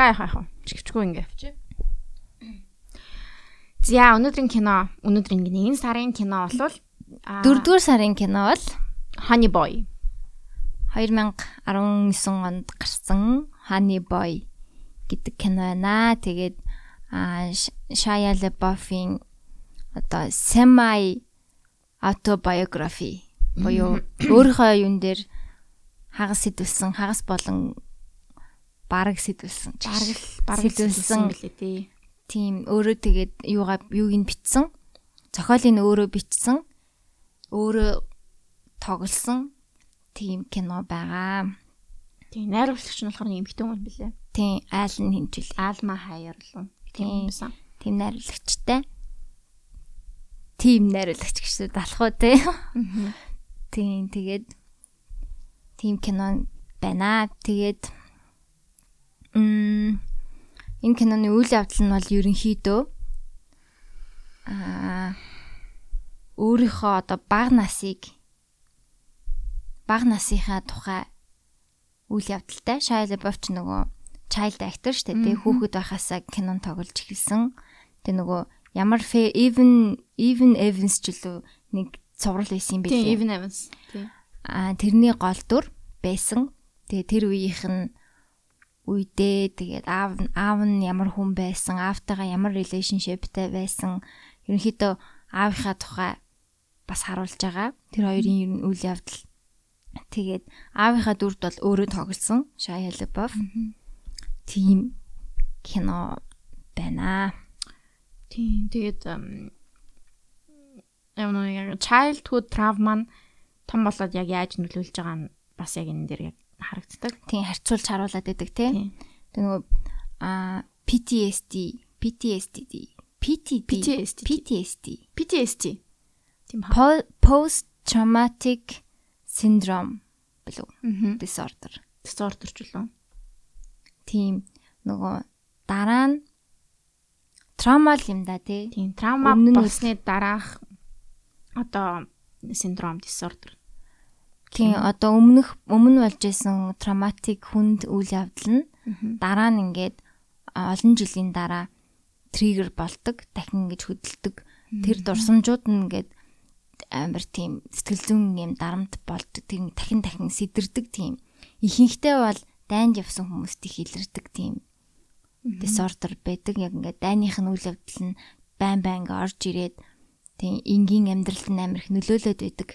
За яах вэ? Чигчгүй ингээ авчи. За өнөөдрийн кино, өнөөдрийн нэгэн сарын кино бол дөрөвдүгээр сарын кино бол Honey Boy. 2019 онд гарсан Honey Boy гэдэг кино байна. Тэгээд Shia LaBeouf-ийн одоо semi autobiography буюу өөрийнхөө юун дээр хагас сэтвэлсэн хагас болон бараг сэтвэлсэн бараг бараг сэтвэлсэн гэлээ тий. Тийм өөрөө тэгээд юугаа юуг нь битсэн зохиолыг өөрөө бичсэн өөрөө тоглосон тийм кино байгаа. Тийм найруулагч нь болохоор эмхтэн хүн билээ. Тийм айл нь хэмжил. Аалма хаярлуу. Тийм байсан. Тийм найруулагчтай. Тийм найруулагч гэж далах уу те. Тийм тэгээд тийм кино байна. Тэгээд энэ киноны үйл явдал нь бол ерөнхийдөө аа өөрийнхөө одоо баг насыг баг насынхаа тухай үйл явдалтай Shia LaBeouf ч нөгөө child actor шүү дээ. Хүүхэд байхасаа кинон тоглож эхэлсэн. Тэгээ нөгөө ямар even even Evans ч үлээ нэг цуврал байсан юм билээ. Тийм even Evans. Тийм. Аа тэрний гол дүр байсан. Тэгээ тэр үеийнх нь үедээ тэгээд аав аав нь ямар хүн байсан, аавтайгаа ямар relationshipтэй байсан. Ерөнхийдөө аавынхаа тухай бас харуулж байгаа. Тэр хоёрын ер нь үйл явдал. Тэгээд аавынхаа дүрд бол өөрөө тоглосон. Shia LaBeouf. Тийм кино байна. Тийм. Тэгээд яг нэг childhood trauma нь том болоод яг яаж нөлөөлж байгаа нь бас яг энэ дээр яг харагддаг. Тийм харьцуулж харуулад байдаг тий. Тэг нөгөө а PTSD, PTSD, PTD, PTSD, PTSD, PTSD. Тийм post traumatic syndrome билүү? Disorder. Disorder ч үлээ. Тийм нөгөө дараа нь травма л юм да тий. Тийм травма болсны дараах одоо синдром disorder. Тийм одоо өмнөх өмнө болж исэн травматик хүнд үйл явдал нь дараа нь ингээд олон жилийн дараа триггер болдог, дахин ингэж хөдөлдөг. Тэр дурсамжууд нь ингээд амар тийм сэтгэл зүйн юм дарамт болдог. Тэр дахин дахин сэтэрдэг тийм. Ихэнхдээ бол дайнд явсан хүмүүст их илэрдэг тийм disorder байдаг. Яг ингээд дайных нь үйл явдал нь байн байн орж ирээд тийм энгийн амьдралд нь амар их нөлөөлөд байдаг.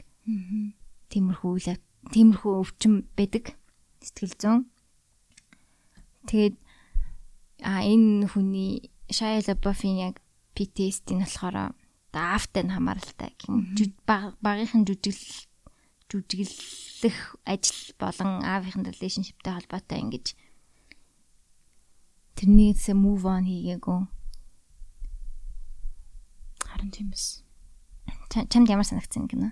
Тиймэрхүү үйл тиймэрхүү өвчин байдаг. Сэтгэл зүйн. Тэгээд а энэ хүний Shia LaBeouf-ийн яг PTSD нь болохоор даавтай нь хамааралтай гэх багийнхан жүжигл жүжиглэх ажил болон аавынхын relationshipтэй холбоотой ингэж тэрнээс move on хийгээгүй. Харин тийм эс. Чамд ямар санагдсан гинэ?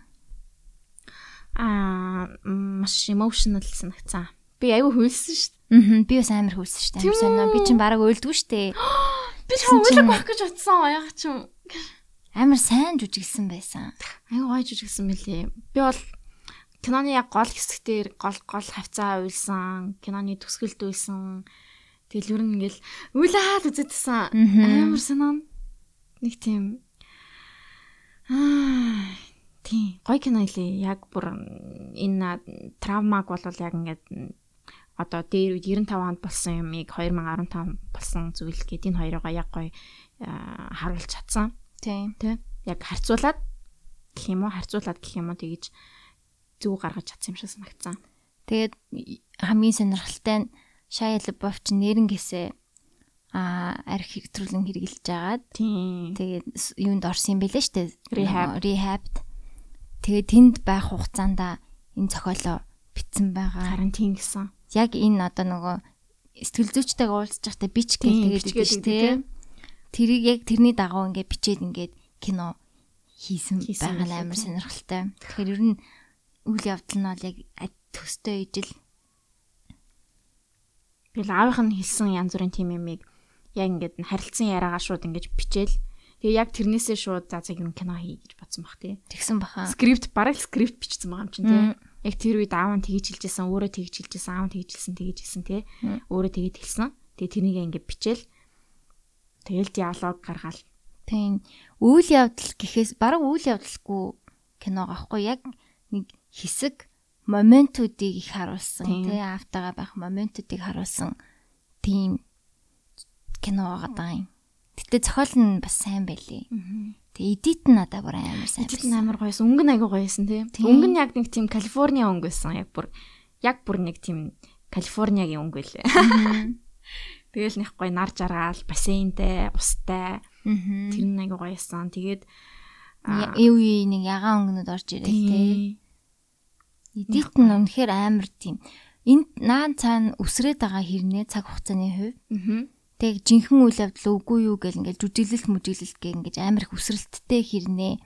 Аа маш emotional санагцсан. Би аюу хөлсөн шүү дээ. Аа би бас амар хөлсөн шүү дээ. Амар сонио. Би чинь бараг уйлдгүй шүү дээ. Би ч уйлах байх гэж утсан. Яг ч юм. Амар сайн жүжиглсэн байсан. Аюу гоё жүжиглсэн мөлий. Би бол киноны яг гол хэсгээр гол гол хавцаа уйлсан, киноны төсгөлд уйлсан. Тэгэл ер нь ингээл уйлаад үзэдсэн. Амар санаа. Нэг тийм аа тийм гоё кино илээ. Яг бүр энэ травмаг бол яг ингээд одоо дээр 95 онд болсон юмыг 2015 болсон зүйл гээд энэ хоёроо яг гоё харуулж чадсан. Тийм. Тэ. Яг харьцуулаад гэх юм уу? Харьцуулаад гэх юм уу тэгэж зүг гаргаж чадсан юм шиг санагцсан. Тэгээд хамгийн сонирхолтой нь Shia LaBeouf ч нэрнгээсээ а архитектурлан хэрэгжилж агаад тэгээд юунд орсон юм бэлээ штэ rehab rehabд тэгээд тэнд байх хугацаанд энэ зохиолоо битсэн байгаа харин тийм гэсэн яг энэ одоо нөгөө сэтгэл зүйчтэйг уулзж байхдаа бич гэж тэгээд шүү дээ. Тэрийг яг тэрний дагуу ингээд бичээд ингээд кино хийсэн байгаа амар сонирхолтой. Тэгэхээр ер нь үйл явдал нь бол яг төстэй ижил. Би л аавынх нь хэлсэн янз бүрийн тим юмыг яг ингээд харилцсан яриагаа шууд ингээд бичээл Тэгээ яг тэрнээсээ шууд за цаг юм кино хий гэж бодсон бах тий. Тэгсэн баха. Скрипт бараг скрипт бичсэн байгаа юм чинь тий. Яг тэр үед аав нь тэгж хэлжсэн, өөрөө тэгж хэлжсэн, аав нь тэгж хэлсэн, тэгж хэлсэн тий. Өөрөө тэгж хэлсэн. Тэгээ тэрнийг ингээд бичээл тэгэл диалог гаргаал. Тийм. Үйл явдал гэхээс бараг үйл явдалгүй кино гахгүй яг нэг хэсэг моментуудыг их харуулсан тий автагаа байх моментуудыг харуулсан тийм кино байгаа юм. Гэтэ зохиол нь бас сайн байлээ. Тэгээ эдит нь надад бүр амар сайн. Эдит нь амар гоёсэн. Өнгө нь аягүй гоёсэн тий. Өнгө нь яг нэг тийм Калифорни өнгө байсан. Яг бүр яг бүр нэг тийм Калифорниагийн өнгө байлээ. Тэгэл нэг гоё нар жаргаал, бассейнтэй, устай. Тэр нь аягүй гоёсан. Тэгээд эв үе нэг ягаан өнгөнүүд орж ирээ тий. Эдит нь үнэхээр амар тийм. Энд наан цаана өсрээд байгаа хэрнээ цаг хугацааны хувь. Аа. Тэг жинхэнэ үйл явдал үгүй юу гэл ингээл жүжиглэлт мүжиглэлт гэ ингээд амар их өсрэлттэй хэрнээ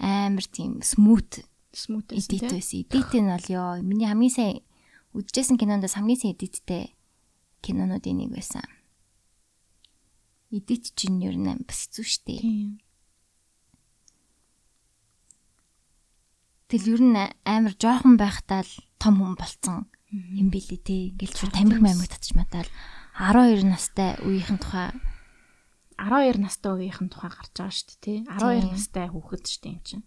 амар тийм смут смут эдит байсан. Эдит нь бол ёо миний хамгийн сайн үдчихсэн кинондоос хамгийн сайн эдиттэй кинонуудын нэг байсан. Эдит чинь ер нь бас хэцүү шттэ. Тийм. Тэгэл ер нь амар жоохон байхдаа л том хүн болцсон юм билий те. Ингээл ч тамхи мамиг татчих матаал 12 настай үеийнхэн тухай 12 настай үеийнхэн тухай гарч байгаа шүү дээ тий. 12 настай хүүхэд шүү дээ юм чинь.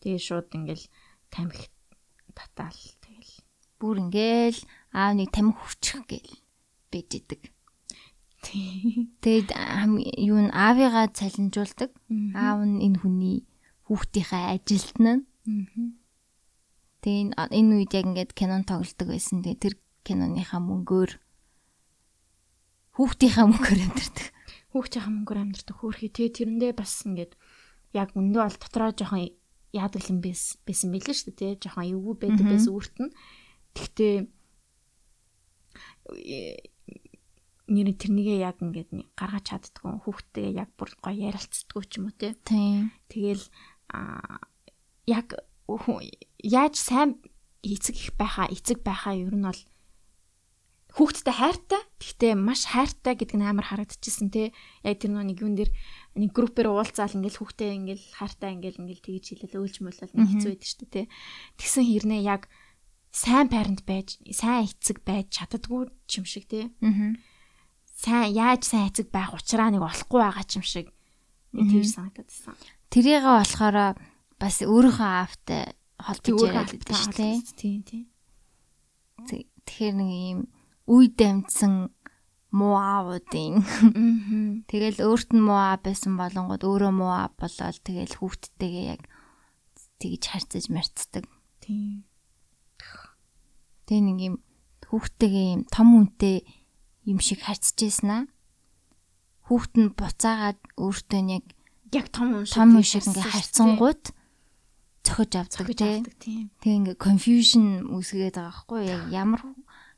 Тэгээ шууд ингээл тамхи татаал тэгэл бүр ингээл аав нэг тамхи хүчих гээл бэж идэг. Тэгээд юу н аавыгаа цалинжуулдаг. Аав нь энэ хүний хүүхдийнхээ ажилт нь Тэгээ энэ үед яг ингээд кинон тоглолдог байсан. Тэгээ тэр киноныхаа мөнгөөр хүүхдийнхаа мөнгөөр амьдэрдэг. Хүүхдийнхаа мөнгөөр амьдэрдэг хөөрхий. Тэгээ тэрэндээ бас ингээд яг өндөө бол дотроо жоохон яадаг юм байсан билээ шүү дээ. Жоохон эвгүй байдаг байсан үрт нь. Тэгтээ нэр тэрнийгээ яг ингээд гаргаж чаддгүй хүүхдтэйгээ яг бүр гоё ярилцдаггүй ч юм уу те. Тийм. Тэгэл а яг яаж сайн эцэг их байхаа эцэг байхаа ер нь бол хүүхдтэй хайртай гэхдээ маш хайртай гэдэг нь амар харагдчихсэн те. Яг тэр нэг юун дээр нэг группээр уулзаал ингээл хүүхдээ ингээл хайртай ингээл ингээл тэгж хэлэл өөлж мөлөл нэг хэцүү байдаг шүү дээ те. Тэгсэн хэрнээ яг сайн парент байж сайн эцэг байж чаддгүй юм шиг те. Сайн яаж сайн эцэг байх учраас нэг болохгүй байгаа юм шиг нэг тэгж санагдаад байсан тэрийг болохоор бас өөрийнхөө аавтай холбож яриад байдаг шүү дээ. Тийм тийм. Тэгэхээр нэг юм үе дамжсан муу аавуудын. Тэгэл өөрт нь муу аав байсан болонгод өөрөө муу аав болоод тэгэл хүүхдтэйгээ яг тэгж харьцаж марцдаг. Тийм. Тэгээ нэг юм хүүхдтэйгээ юм том үнтэй юм шиг харьцаж ийсэн аа. Хүүхд нь буцаагаад өөртөө яг яг том юм шиг ингээ харьцангууд цохиж авдаг тийм. Тэг ингээ confusion үүсгээд байгаа байхгүй яг ямар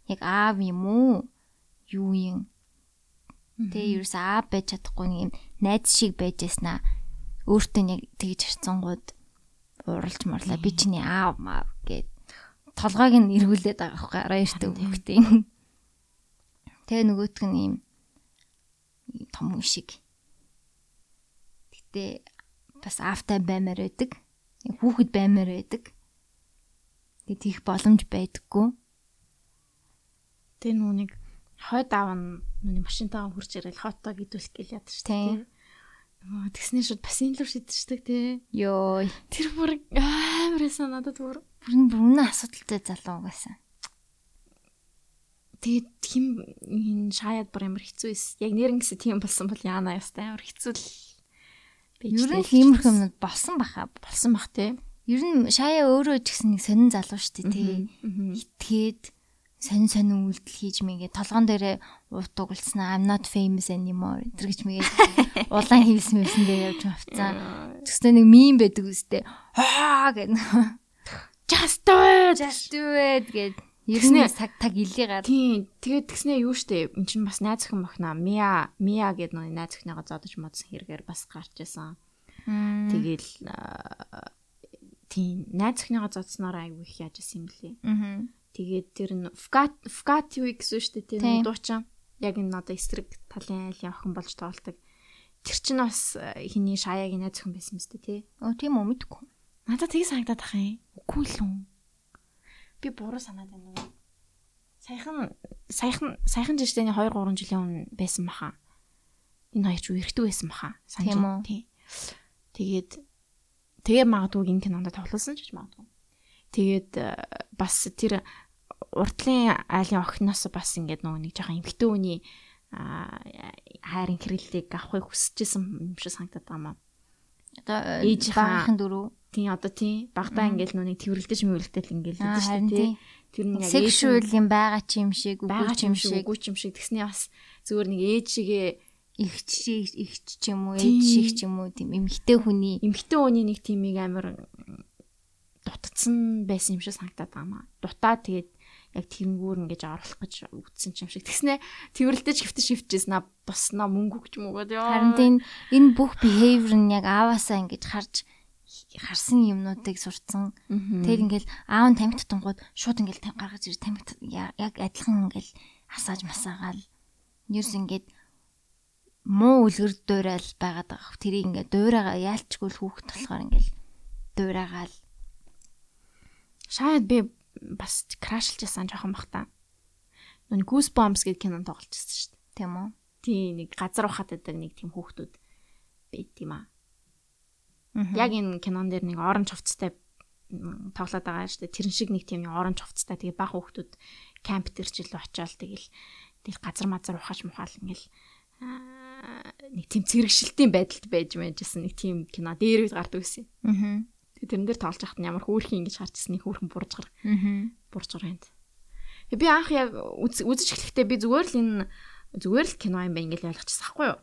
яг аав юм уу? Юу юм? Тэг ерөөс аав байж чадахгүй нэг юм найз шиг байж яснаа. Өөртөө яг тэгж харцсангууд уралж морлаа би чиний аав маав гэд толгойг нь эргүүлээд байгаа байхгүй араа эртээ хөхтийн. Тэгээ нөгөөтг нь юм том хүн шиг. Гэтэ бас аавтай баймаар байдаг хүүхэд баймаар байдаг. Тэгээ тийх боломж байдаггүй. Тэгээ нүг хойд аав нь нүг машинтайгаа хурж ирэл хотоо гидүүлэх гээл яд шүү дээ. Тэгснээ шууд бассейн руу шидчихдэг тий. Йоо. Тэр бүр амар санаадад бүр бүрэн бүрэн асуудалтай залуу байсан. Тэгээд хим энэ шаяад бүр амар хэцүү эс. Яг нэрнгэсэ тийм болсон бол яана ястай амар хэцүү л Ер нь хиймэрх юмнууд болсон баха. Болсон бах тий. Ер нь шаяа өөрөө ч гэсэн нэг сонин залуу шүү дээ тий. Итгээд сонин сонин үйлдэл хийж мэгээ толгон дээрээ уут угалснаа I'm not famous anymore тэр гэж мэгээ улаан хийсэн мэсэн дээр явж авцсан. Тэгснэ нэг мим байдаг үстэй. Аа гэнэ. Just do it. Just do it гэд Ер нь цаг таг илээ гар. Тийм. Тэгээд тэгснэ юу штэ эн чинь бас найз охин мохна. Мия Мия гэдэг нэг найз охиныгоо зодож модсон хэрэгээр бас гарч исэн. Тэгэл тийм найз охиныгоо зодсноор айгүй их яаж исэн юм блэ. Аа. Тэгээд тэр нь юу гэсэн штэ тийм дуучин. Яг энэ одоо эсрэг талын айлын охин болж тоглолдог. Тэр чинь бас хиний шаяагийн найз охин байсан мэт тий. Оо тийм үү мэдгүй. Надад тийг санагдаад ах юм. Үгүй л үү. Би буруу санаад байна уу? Саяхан саяхан саяхан жишээний 2 3 жилийн өмнө байсан баха. Энэ хоёр ч үерхдэг байсан баха. Тийм үү? Тий. Тэгээд тэгээ магадгүй энэ кинонд тоглосон ч гэж магадгүй. Тэгээд э, бас тэр уртлын айлын охиноос бас ингээд нөгөө нэг жоохон эмхтэн үний хайрын хэрэглийг авахыг хүсэжсэн юм шиг санагдаад байгаа юм. Одоо ээж багын дөрөв. Тийм одоо тийм багтаа ингээл нүг тэрвэрлдэж мөвлөлтөл ингээл Аа, өгдөө шүү дээ. тийм. Тэр яг Сексуал юм байгаа ч юм шиг, үгүй ч юм юм шиг үгүй ч юм шиг тэгснээ бас зүгээр нэг ээжигээ ихч ихч ч юм уу, ээж шиг ч юм уу тийм эмхтэй хүний эмхтэн өний нэг тимийг амар дутцсан байсан юм шиг санагдаад байгаа маа. Дутаа тэгээд яг тэрнгүүр ингэж оруулах гэж үтсэн юм шиг. Тэгснээ тэрвэрлдэж хөвтөж шивчээсэн аа босноо мөнгө өгч мөгөөд ёо. харин энэ бүх behavior нь яг ааваасаа ингэж харж харсан юмнуудыг сурцсан. Тэр ингээл аав нь тамхи тутангууд шууд ингээл гаргаж ирж тамхи яг адилхан ингээл асааж масаагаал. Ерс ингээд муу үлгэр дуурайл байгаад байгаа. Тэрийг ингээд дуурайгаа яалчгүй л хүүхэд болохоор ингээл дуурайгаал. Шаяд би бас крашлж ясан жоохон бах та. Нүг Goosebumps гэдэг кинонд тоглож байсан шүү дээ. Тийм үү? Тийм нэг газар ухаад байдаг нэг тийм хүүхдүүд байт юм аа. Яг энэ кинон дээр нэг оранж хувцастай тоглоод байгаа шүү дээ. Тэрэн шиг нэг тийм оранж хувцастай тэгээ баг хүүхдүүд камп илүү очиод тэгэл тэгэл газар мазар ухааж мухаал ингээл аа, нэг тийм цэрэгшилтийн байдалд байж мэжсэн нэг тийм кино дээр үед гардаг байсан. Мгм. Тэрэн дээр тоглож байхад нь ямар хөөрхөн ингэж харчихсан нэг хөөрхөн буржгар Мгм. буржгар байна. Тэгээ би анх яг үз- үзэж эхлэхдээ би зүгээр л энэ зүгээр л кино юм байна гэж ойлгочихсон байхгүй юу?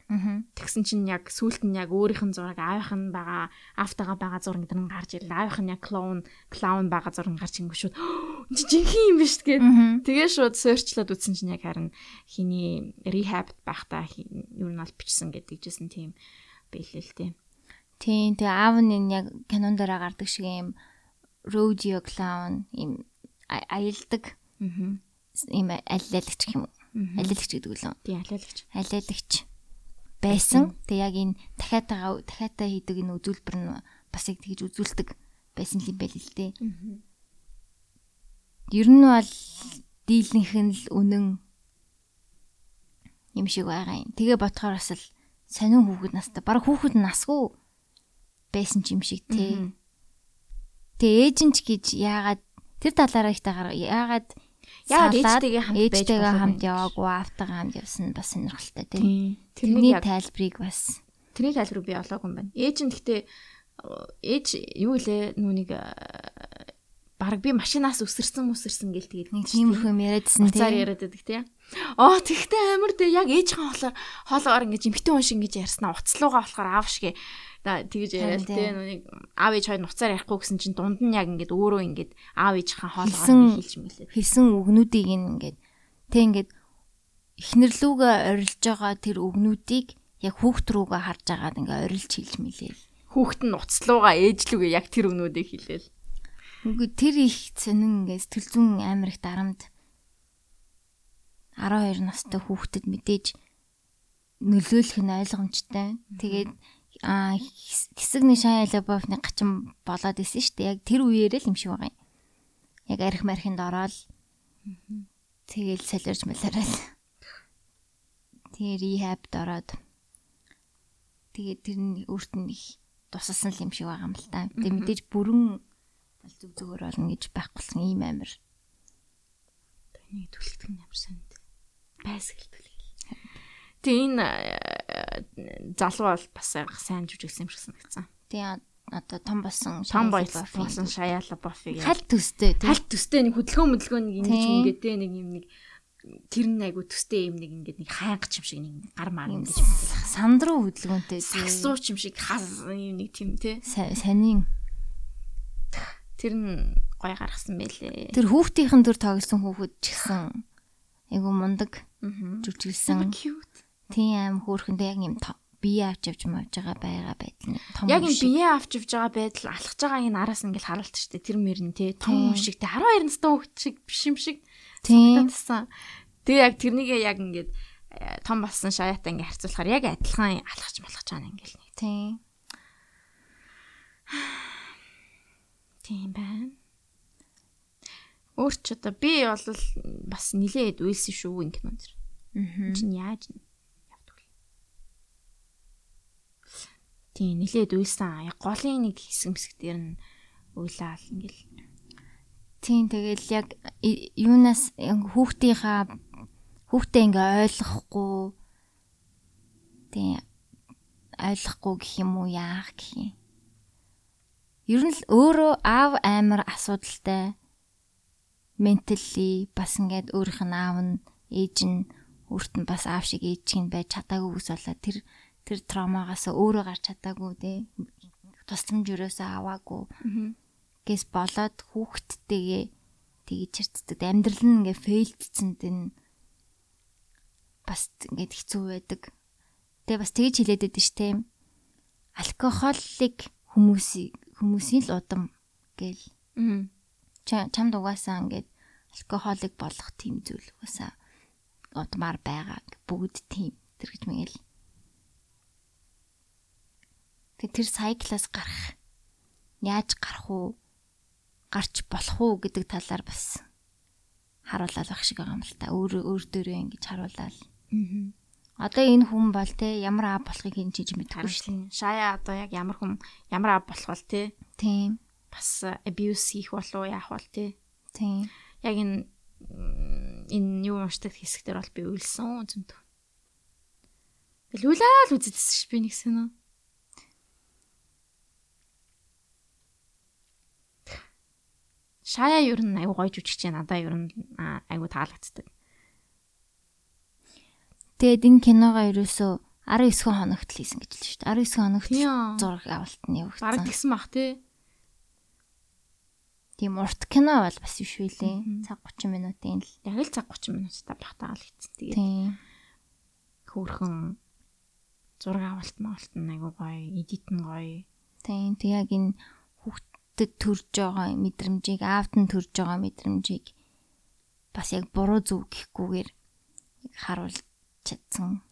Тэгсэн чинь яг сүулт нь яг өөрийнх нь зураг аавынх нь байгаа автагаа байгаа зураг гэдэг нь гарч ирлээ. Аавынх нь яг клоун клаун байгаа зураг гарч ингүү шүүд. Энд чи жинхэнэ юм биш тэгээд тэгээ шууд сөрчлөөд үзсэн чинь яг харин хиний rehab байхдаа юу нь бол бичсэн гэдэг жисэн тийм байлээ л тийм. Тийм тэгээ аав нь яг кинон дээр гардаг шиг юм rodeo clown юм аялдаг Аа. юм алиалагч гэх юм уу? Мгм. Алиалагч гэдэг үлээ. Тийм алиалагч. алиалагч байсан. Тэгээ яг энэ дахиатаа дахиатаа хийдэг энэ үзүүлбэр нь бас яг тэгж үзүүлдэг байсан юм байл л дээ. Ер нь бол дийлэнх нь л үнэн юм шиг байгаа юм. Тэгээ ботхоор бас л сонин хүүхэд настай. Бараг хүүхэд насгүй байсан ч юм шиг тий. Тэгээ ээжинч гэж яагаад тэр талаараа ихтэй гараа яагаад Яагаад ээжтэйгээ хамт байж ээжтэйгээ хамт яваагүй автагаа хамт явсан бас сонирхолтой тий. Тийм. Тэрний тайлбарыг бас тэрний тайлбар би олоогүй юм байна. Ээж нь гэхдээ ээж юу илээ нүуник баг би машинаас өсөрсөн өсөрсөн гэл тэгээд нэг тиймэрхүү юм яриадсэн Буцаар тий. яриад байдаг тийм. Аа тэгтээ амар дээ яг ээжийн болохоор хоолоор ингэж эмхтэн хүн шиг ингэж ярьснаа уцлуугаа болохоор аав шиг да тэгж яриад тийм нүуник аав ээж хоёр нуцаар ярихгүй гэсэн чинь дунд нь яг ингэж өөрөө ингэж аав ээжийнхээ хоолоор Хэлсэн- хэлж мэлээ. хэлсэн үгнүүдийг ингээд тэг ингээд эхнэрлүүгээ орилж байгаа тэр үгнүүдийг яг хүүхд рүүгээ харж агаад ингээд орилж хэлж мэлээ. Хүүхэд нь уцлуугаа ээжлүүгээ яг тэр өгнүүдийг хэлээл. Үгүй тэр их сонин ингээд сэтгэл зүйн амар их дарамт 12 настай хүүхдэд мэдээж нөлөөлөх нь ойлгомжтой. Тэгээд аа хэс- хэсэгний шаа лабовны гачин болоод исэн шүү дээ. Яг тэр үеэрээ л юм шиг байгаа юм. Яг арх мархинд ороод тэгэл солиорч малараад. Тэгээ рehабд ороод тэгээд тэр нь өөрт нь их тусалсан юм шиг байгаа юм л та. Тэгээд мэдээж бүрэн тал зүг зүгээр болно гэж байхгүй ийм амир. Тэнийг нь ямар сонд. Байсгал Тэг энэ залуу бол бас сайн жүжигсэн юм шиг санагдсан. Тэгээ одоо том болсон Том болсон шаяала бофиг. хальт төстэй тий. Хальт төстэй нэг хөдөлгөөн мөдөлгөөн нэг ингэж Тийм. ингээд те нэг юм нэг тэр нь айгу төстэй юм нэг ингээд нэг хайгач юм шиг нэг гар маар ингэж сандруу хөдөлгөөнтэй сагсууч юм шиг хас юм нэг тийм те Са- Санийн тэр нь гой гаргасан байлээ. тэр хүүхдийнхэн дөр тоглосон хүүхэд ч гэсэн айгу мундаг жүжиглсэн. Cute. Тийм аим хөөрхөндөө яг юм бие авч явж мавж байгаа байгаа байдал нь том Яг хүн энэ бие авч ивж байгаа байдал алхаж байгаа энэ араас ингээл харуулт штэ тэр мөрн те том хүн шиг те 12 настай хүүхд шиг биш юм шиг санагдсан. Тэгээ яг тэрнийгээ яг ингээд э, том болсон шаяатай ингээ харьцуулахаар яг адилхан алхаж малхаж байгаа ингээл нэг Тийм. тийм байна. Өөр ч одоо би бол бас нилээд үйлсэн шүү энэ кинонд. Аа. Чин яаж явдаг Тийм нилээд үйлсэн. Голын нэг хэсэг мэсэг дээр нь уйлаал ингээл. Тийм тэгэл яг юунаас хүүхдийнхаа хүүхдээ ингээ ойлгохгүй тийм ойлгохгүй гэх юм уу яах гэх юм. Ер нь л өөрөө аав амар асуудалтай ментали бас ингээд өөрийнх нь аав нь ээж нь өөрт нь бас аав шиг ээж чинь байж чадаагүй ус болоо тэр тэр травмагаас өөрөө гарч чадаагүй те. Тусламж өрөөсөө аваагүй. Гэс болоод хүүхдтэйгээ тэгж чирцдэг амьдрал нь ингээ фейлдсэн дэн бас ингээд хэцүү байдаг. Тэгээ бас тэгж хэлээд байдаг ш тийм алкоголик хүмүүсийн хүмүүсийн л удам гэл. Чамд угаасаа ингээд алкоголик болох тийм зүйл угаасаа удмаар байгаа бүгд тийм тэр гэж мэгэл. Тэг тэр сайклаас гарах яаж гарах уу гарч болох уу гэдэг талаар бас харуулаад байх шиг байгаа юм л та. Өөр өөр дөрөө ингэж харуулаад. Аа. Одоо энэ хүн бол те ямар аа болохыг хэн чиж мэдгүй шүү. Шая одоо яг ямар хүн ямар аа болох бол те. Тийм бас abuse хийх болов яах бол тий. Тийм. Яг энэ энэ юу уншдаг хэсгээр бол би үйлсэн зөндөө. Тэгэл үлээл үзэдсэн ш би нэгсэн үү. Шая ер нь аюу гоё жүжигч надаа ер нь аюу таалагддаг. Тэгээд энэ киногоо ерөөсөө 19 хоногт л хийсэн гэж л шүү дээ. 19 хоногт зураг авалт нь явагдсан. Бараг тэгсэн бах тий. Тийм урт кино бол бас биш үлээ. Цаг 30 минутын л. Яг л цаг 30 минуттай байх таа л хийсэн. Тэгээд. Тийм. Хөөхөн зураг авалт маалт нь айгуу гоё, эдит нь гоё. Тийм. Тэг яг энэ хүүхдэд төрж байгаа мэдрэмжийг, аавд нь төрж байгаа мэдрэмжийг бас яг буруу зүг гэхгүйгээр харуулж чадсан.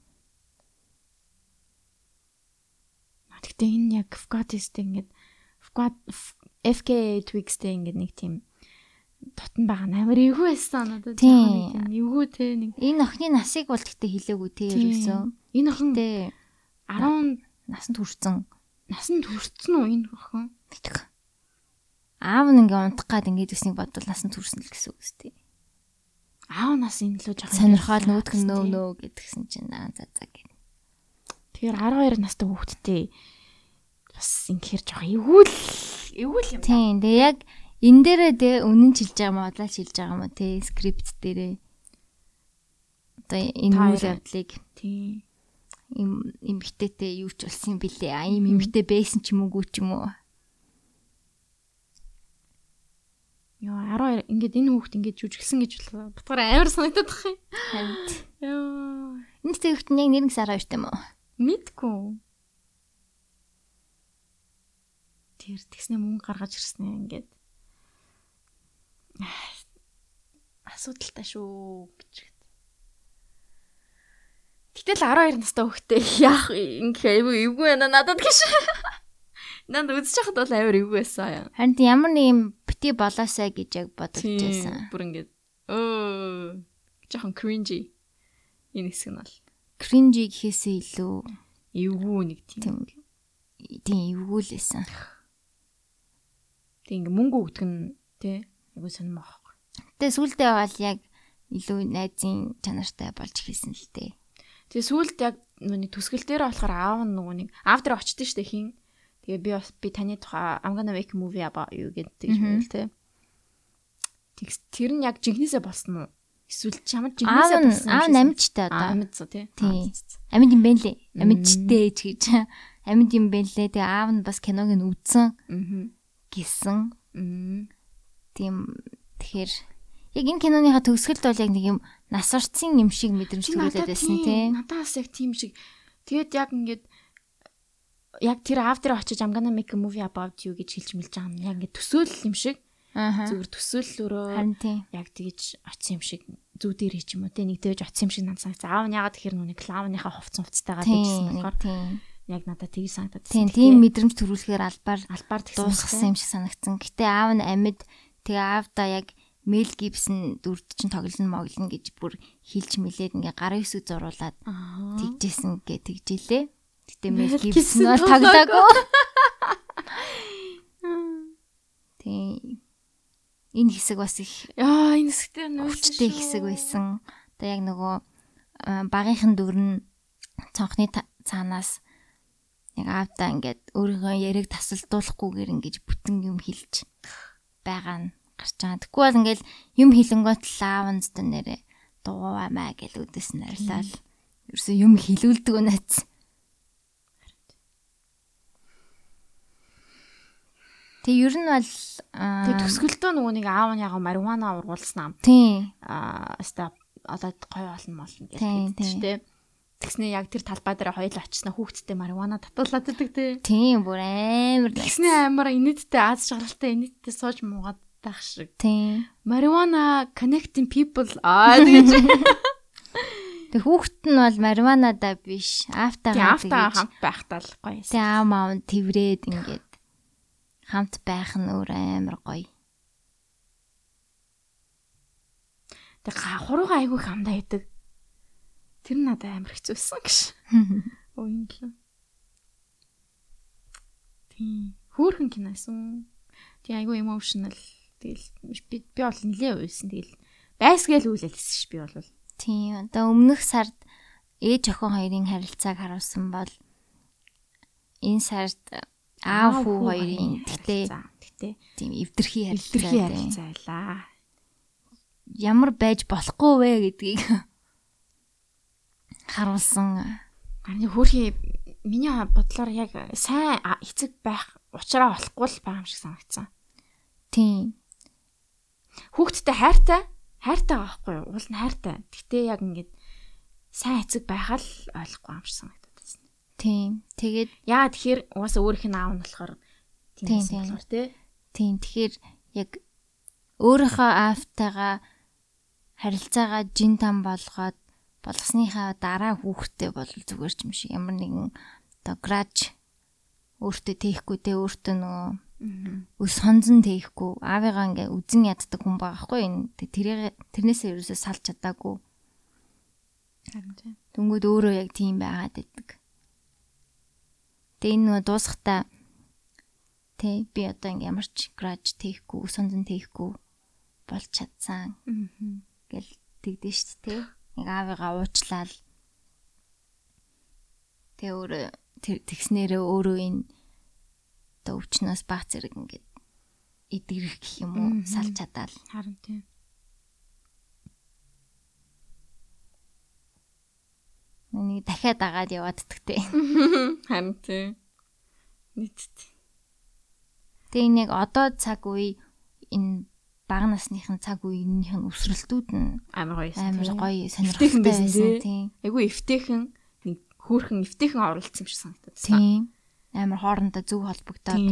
Гэхдээ энэ яг Focus-тэй ингээд FK Twigs-тэй ингээд нэг тийм дотн байгаа амар эвгүй байсан надад тийм эвгүй те нэг. Энэ охины насыг бол гэхдээ хэлээгүй те ерөөсөө. Энэ охин те 10 насанд хүрсэн насанд хүрсэн үү энэ охин? Мэдэх аав нь ингээ унтах гад ингээд үснийг бодвол насанд хүрсэн л гэсэн үг үстэй аав нас энэ лөө жоохон сонирхоод нүүдх нь нөө нөө гэдгсэн чинь аа за за гэх тэгэхээр 12 настай хүүхэдтэй бас ингэхэр жоохон эвгүй л эвгүй юм. Тийм. Тэгээ яг энэ дээрээ тэ үнэн чилж байгаа мó удлаа чилж байгаа мó тэ скрипт дээрээ одоо энэ үйл явдлыг тийм им имхтэйтэй юу ч болсон юм бэлээ. А им имхтэй байсан ч юм уугүй ч юм уу. Яа 12 ингээд энэ хүүхд ингээд жүжигсэн гэж бодохоор амар санагдаад бах юм. Харин. Яа. Энэ хүүхд нь яг нэрнгэс 12 юм уу? Мэдгүй. тэр тэгснэ мөнгө гаргаж ирснэ ингээд асуудалтай шүү гэж. Гэтэл 12 настай хөхтэй яах ингээ эвгүй байна надад гэж. Нанд үзэж хахад бол амар эвгүй байсан. Харин ямар нэг юм бити болоосаа гэж яг бодож байсан. Бүр ингээд өө жоохон cringy энэ хэсэг нь бол. Cringy гэхээсээ илүү эвгүй нэг тийм. Тийм эвгүй л байсан. Тэг ингээ мөнгө өгдөг нь тий айгуу сонирм аахгүй. Тэгээ сүулдэ бол яг илүү найзын чанартай болж хэлсэн л дээ. Тэгээ сүулт яг нүг төсгөл дээр болохоор аав нөгөө нэг аав дээр очдсон шүү дээ хин. Тэгээ би бас би таны тухай I'm gonna make a movie about you гэдэг юм тий. Тэг тэр нь яг жинхнээсээ болсон уу? Эсвэл чамд жинхнээсээ болсон аав намжтай одоо. Амьд зөө тий. Амьд юм бэ лээ. Амьдчтэй гэж. Амьд юм бэ лээ. Тэгээ аав нь бас киног нь үзсэн. Аа гэсэн. Тийм тэгэхээр яг энэ киноныхаа төгсгөлд бол яг нэг юм нас орцсон юм шиг мэдрэмж төрүүлээд байсан тийм. Надаас яг тийм шиг. Тэгээд яг ингээд яг тэр дээр очиж I'm gonna make a movie about you гэж хэлж мэлж байгаа юм. Яг ингээд төсөөлөл юм шиг. Зүгээр төсөөллөөрөө яг тэгж очсон юм шиг зүү дээр ч юм уу те нэг дэж очсон юм шиг надад санагц. Аав нь ягаад тэгэхээр нүг клауныхаа хувцсан хувцтайгаа тэгсэн болохоор яг надад тгий санагдаад байна. Тийм мэдрэмж төрүүлэхээр албаар албаар дуусгасан юм шиг санагдсан. Гэтэ аав нь амьд тэгээ аавда яг Мел Гибсон дүрд чинь тоглоно моглоно гэж бүр хилж мэлээд ингээ гарын хэсэг зуруулаад тэгжсэн гэ тэгжилээ. Гибсон бол тоглоагүй. Тийм. Энэ хэсэг бас их яа энэ хэсэгтээ нөөцтэй хэсэг байсан. Одоо яг нөгөө багийнхан дүр нь цонхны цаанаас яг аавда ингээд өөрийнхөө яриг тасалдуулахгүйгээр ингэж бүтэн юм хэлж байгаа нь гарч байгаа. Тэгвэл бол ингээд юм хэлэнгөт лаавнз дэнэрэ дууамаа гэл үдэс нэрлэл. Ерөөсөө юм хэлүүлдэг үнэц. Тэг ер нь бол тэг төсгөлтөө нөгөө нэг аав нь яг марихуана ургуулсан ам. Тийм. Аа өста одоо гоё болно молно гэж хэлдэг дээ. Тэгснээ яг тэр талбай дээр хоёул очсноо хүүхдтэй марихуана татуулаад идэг тий. Тийм бүр амар. Тэгснээ амар инээдтэй аз жаргалтай инээдтэй сууж муугаад байх шиг. Тийм. Marijuana connecting people аа тэгэж. Тэг хүүхэд нь бол marijuana-да биш, автагаа тэгэж хамт байхтаа л гоё. Тэг аав аав тэврээд ингээд хамт байх нь өөр амар гоё. Тэг хуруугаа айгүй хамдаа идэг. Тэр надад амар хэцүүсэн гэж. Уянлаа. Тийм. Хөөхөн киносон. Тийм айгүй emotional. Тэгэл би би бол нилээ уйсан. Тэгэл байсгээл үйлэлсэн ш би бол. Тийм. Одоо өмнөх сард ээж охин хоёрын харилцааг харуулсан бол энэ сард аав хүү хоёрын гэтээ гэтээ тийм эвдэрхий харилцаа байлаа. Ямар байж болохгүй вэ гэдгийг харуулсан. Харин хөөрхий миний бодлоор яг сайн эцэг байх учраа болохгүй л байгаа юм шиг санагдсан. Тийм. Хүүхдтэй хайртай, хайртай байгаа байхгүй юу? Уул нь хайртай. Гэтэ яг ингээд сайн эцэг байхаа л ойлгохгүй юм шиг санагдаад байна. Тийм. Тэгээд яа тэгэхээр угаасаа өөрийнх нь аав нь болохоор тийм болохоор тий. Тийм. Тэгэхээр яг өөрийнхөө аавтайгаа харилцаагаа жин там болгоод болгосныхаа дараа хүүхдтэй бол зүгээр ч юм шиг ямар нэгэн одоо граж өөртөө тейхгүй те өөртөө нөгөө өс сонзон тейхгүй аавыгаа ингээ үзэн яддаг хүн байгаа хгүй энэ тэрийг тэрнээсээ ерөөсөө салж чадаагүй Дүнгүүд өөрөө яг тийм байгаад байдаг. Тэгээ энэ нөгөө дуусахтаа тэ би одоо ингээ ямар ч граж тейхгүй, сонзон тейхгүй болж чадсан. гэл тэгдэж шүү дээ нэг аавыгаа уучлаад тэг өөр тэгснээрээ өөрөө энэ одоо өвчнөөс баг зэрэг ингээд эдгэрэх гэх юм уу салж чадаал. Харин тийм нэг дахиад агаад явааддаг те харин тийм нийт тэг нэг одоо цаг үе энэ бага насныхын цаг үеийнх нь өсрэлтүүд нь амар гоё амар гоё сонирхолтой байсан тийм. Айгу эвтэйхэн нэг хөөхөн эвтэйхэн оролцсон юм шиг санагдаад байна. Тийм. Амар хоорондоо зөв холбогдоод.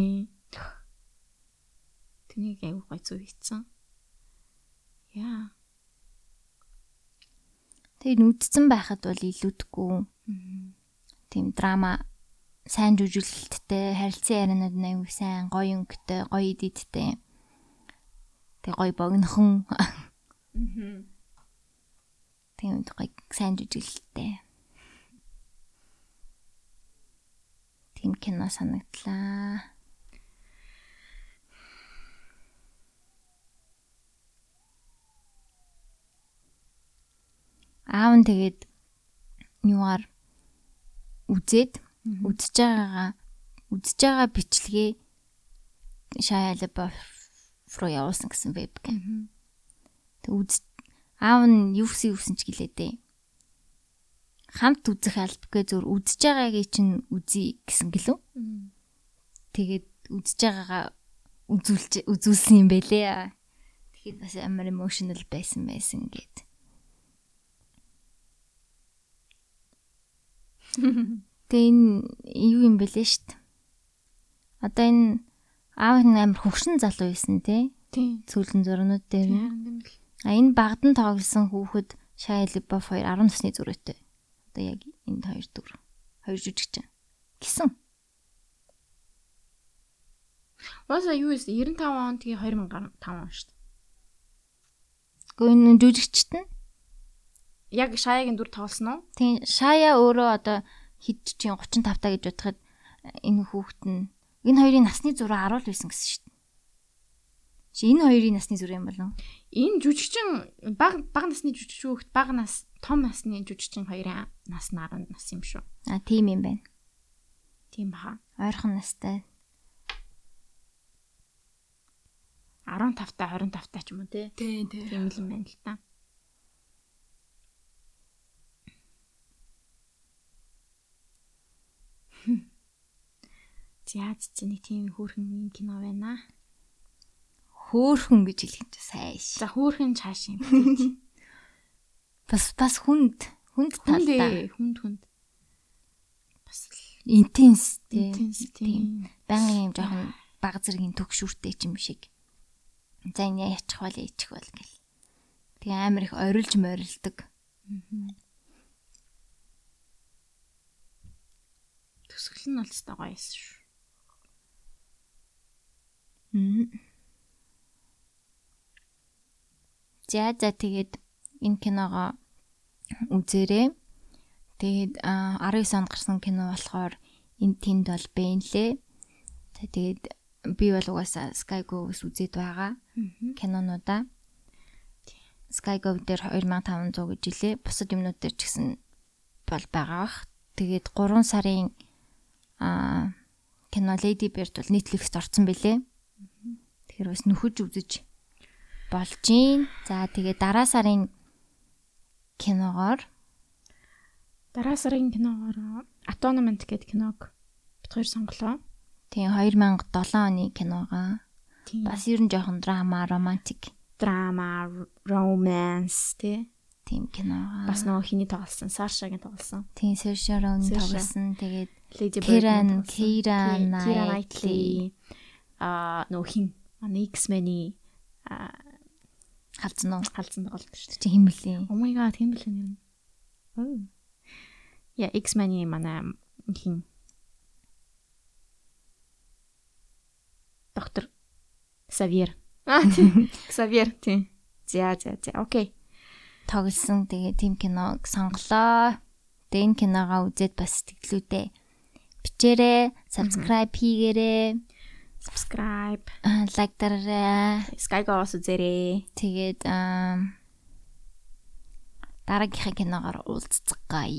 Тэнийг айгу гоё зөв хийцэн. Яа. Тэгээд үдцэн байхад бол илүүдгүй. Тийм драма сайн жүжиглэлттэй, харилцан ярианууд нь аюу сайн, гоё өнгөтэй, гоё эдиттэй Тэг гой богнохон. Аа. Тийм гой сайн жүжиглэлтэй. Тийм кино санагдлаа. Аав нь тэгээд юугаар үзээд үдсэж байгаагаа үдсэж байгаа бичлэгээ LaBeouf руу явуулсан гэсэн веб. Тэг үз аав нь юу гэсэн юусэн ч гэлээдээ. Хамт үзэх албагүй зур үзэж байгаагийн чинь үзье гэсэн гэлөө. Тэгээд үзэж байгаагаа үзүүлж үзүүлсэн юм бэлээ. Тэгэхэд бас амар emotional байсан байсан гэд. Тэгээ энэ юу юм бэлээ штт. Одоо энэ аав нь амар хөвшин залуу байсан тий. Тийм. Сүүлэн зурнууд дээр нь. А энэ багдан тоглосон хүүхэд Шая Либов 2 10 насны зүрээтэй. Одоо яг энэ хоёр дүр. Хоёр жүжигчин. Гисэн. Уусаа юу вэ? 95 он тэгээ 2005 он дээ. Гэхдээ энэ жүжигчт нь яг Шаягийн дүр тоглосон уу? Тийм Шая өөрөө одоо хэд чинь 35 та гэж бодоход энэ хүүхэд нь энэ хоёрын насны зураг 10 л байсан гэсэн шүү дээ. Чи энэ хоёрын насны зураг юм болов? Энэ жүжигчин баг баг насны жүжигч хүүхэд баг нас том насны жүжигчин хоёрын нас нь 10 нас юм шүү. А тийм юм байна. Тийм баха. Ойрхон настай. 15 та 25 та ч юм уу те. Тийм тийм. Тийм л юм байна л та. За чи нэг тийм хөөрхөн кино байна. Хөөхөн гэж хэлэх чи сайн ш. За хөөрхөн чааш юм. Бас бас хүнд хүнд талтай. хүнд хүнд. Бас Интенс тийм. Баян юм жоохон баг зэргийн төгшүүртэй ч юм шиг. За энэ яачих бол яачих бол гэл. Тэгээ амар их орилж морилдог. Төсгөл нь бол өстой гоё юм шүү. За за тэгээд энэ киногоо үзээрэй. Тэгээд а, 19 онд гарсан кино болохоор энэ тэнд бол бэнлээ. За, Тэгээд би бол угаасаа Skygo-с үзээд байгаа кинонуудаа. Skygo дээр 2500 гэж илээ. Бусад юмнууд дээр ч гэсэн бол байгаа бах. Тэгээд 3 сарын а кино Lady Bird бол Netflix-т орсон бэлээ. Тэгэхээр бас нөхөж үзэж болж гин. За тэгээд дараа сарын киногоор Дараа сарын киногоор Atonement гэдэг киног бид хоёр сонголоо. тийм 2007 оны Тийм. бас ер нь жоохон драма, романтик драма, romance тий. тийм киногоо. Бас нөгөө хиний тоглосон, Сашагийн тоглосон. тийм Saoirse. тоглосон. Тэгээд Lady Bird Knightley. Knightley. Аа нөгөө хин манай X-Men-ий аа халдсан уу? халдсан тоглолт шүү дээ. Чи химэлийн. Oh my god, тийм л юм. Oh. Я X-Men-ий манай хин доктор Савьер. Аа тийм. Савьер тийм. За за за. Окей. тоглосон. Тэгээд тийм киног сонглоо. Тэгээд энэ киногоо үзээд бас сэтгэлүүдээ бичээрэй, subscribe хийгээрэй, Subscribe. лайк дараарай. Skygo-с үзээрэй. Тэгээд аа дараагийнхаа киногоор уулзцгаая.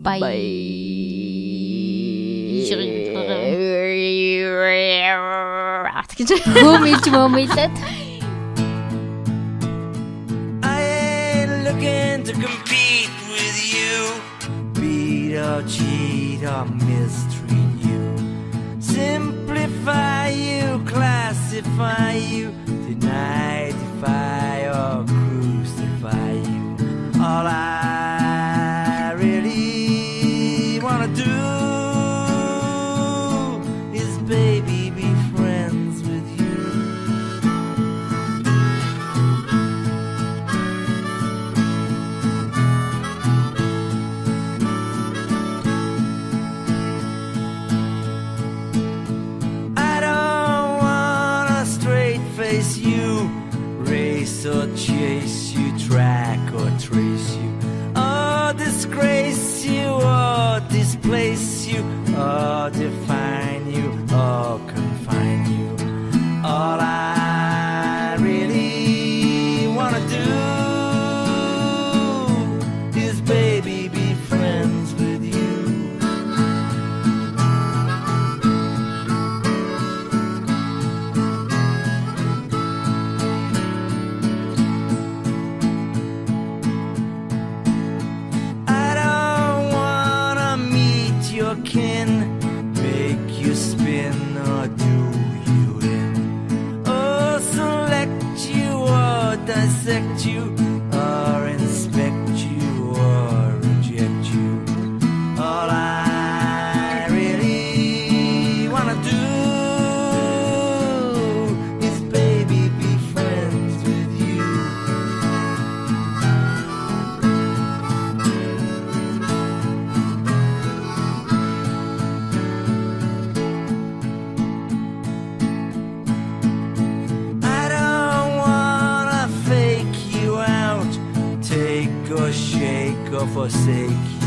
Bye. Атгиж. Хөмөлж мөмөлөд. I ain't looking to compete with you. Beat or cheat or mistreat classify you, deny, defy or crucify you. All I eu.